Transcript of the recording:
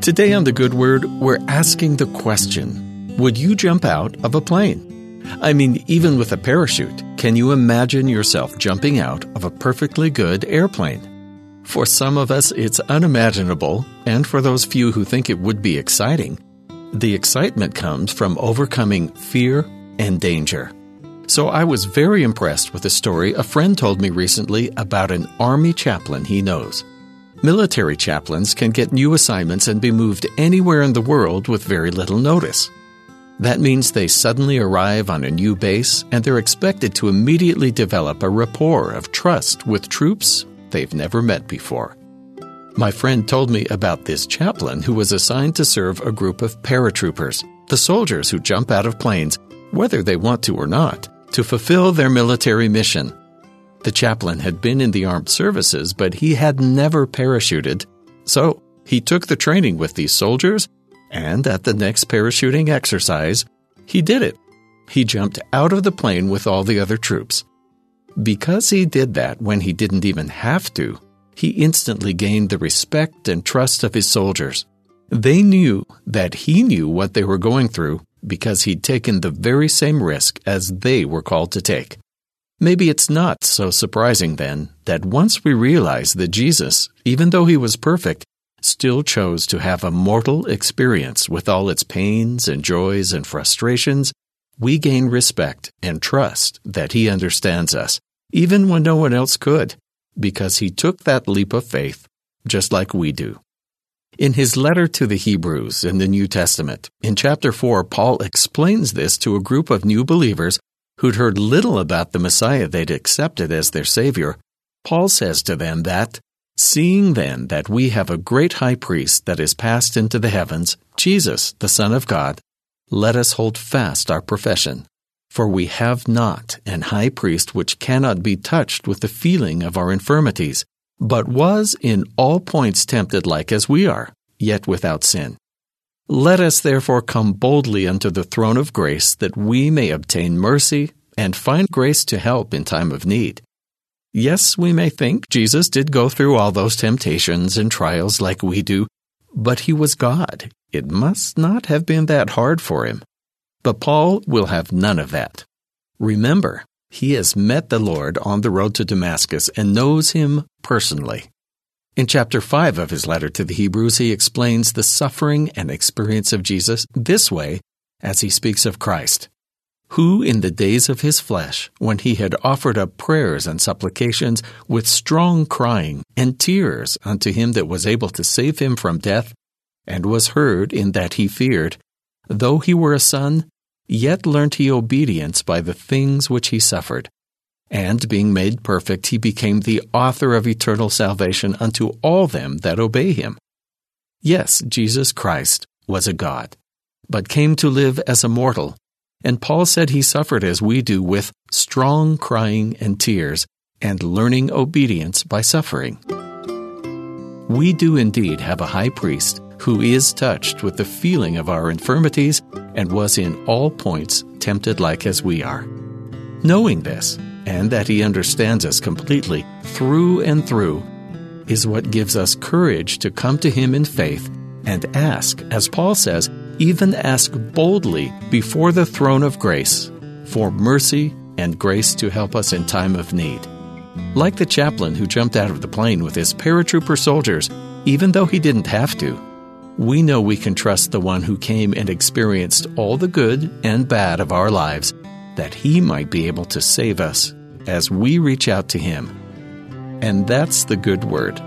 Today on The Good Word, we're asking the question Would you jump out of a plane? I mean, even with a parachute, can you imagine yourself jumping out of a perfectly good airplane? For some of us, it's unimaginable, and for those few who think it would be exciting, the excitement comes from overcoming fear and danger. So I was very impressed with a story a friend told me recently about an Army chaplain he knows. Military chaplains can get new assignments and be moved anywhere in the world with very little notice. That means they suddenly arrive on a new base and they're expected to immediately develop a rapport of trust with troops they've never met before. My friend told me about this chaplain who was assigned to serve a group of paratroopers, the soldiers who jump out of planes, whether they want to or not, to fulfill their military mission. The chaplain had been in the armed services, but he had never parachuted. So he took the training with these soldiers, and at the next parachuting exercise, he did it. He jumped out of the plane with all the other troops. Because he did that when he didn't even have to, he instantly gained the respect and trust of his soldiers. They knew that he knew what they were going through because he'd taken the very same risk as they were called to take. Maybe it's not so surprising then that once we realize that Jesus, even though he was perfect, still chose to have a mortal experience with all its pains and joys and frustrations, we gain respect and trust that he understands us, even when no one else could because he took that leap of faith just like we do. In his letter to the Hebrews in the New Testament, in chapter 4, Paul explains this to a group of new believers who'd heard little about the Messiah they'd accepted as their Savior. Paul says to them that, Seeing then that we have a great high priest that is passed into the heavens, Jesus, the Son of God, let us hold fast our profession. For we have not an high priest which cannot be touched with the feeling of our infirmities, but was in all points tempted like as we are, yet without sin. Let us therefore come boldly unto the throne of grace, that we may obtain mercy and find grace to help in time of need. Yes, we may think Jesus did go through all those temptations and trials like we do, but he was God. It must not have been that hard for him. But Paul will have none of that. Remember, he has met the Lord on the road to Damascus and knows him personally. In chapter 5 of his letter to the Hebrews, he explains the suffering and experience of Jesus this way as he speaks of Christ, who in the days of his flesh, when he had offered up prayers and supplications with strong crying and tears unto him that was able to save him from death, and was heard in that he feared, though he were a son, yet learnt he obedience by the things which he suffered. And being made perfect, he became the author of eternal salvation unto all them that obey him. Yes, Jesus Christ was a God, but came to live as a mortal. And Paul said he suffered as we do with strong crying and tears, and learning obedience by suffering. We do indeed have a high priest who is touched with the feeling of our infirmities and was in all points tempted like as we are. Knowing this, and that he understands us completely through and through, is what gives us courage to come to him in faith and ask, as Paul says, even ask boldly before the throne of grace for mercy and grace to help us in time of need. Like the chaplain who jumped out of the plane with his paratrooper soldiers, even though he didn't have to, we know we can trust the one who came and experienced all the good and bad of our lives, that he might be able to save us as we reach out to him. And that's the good word.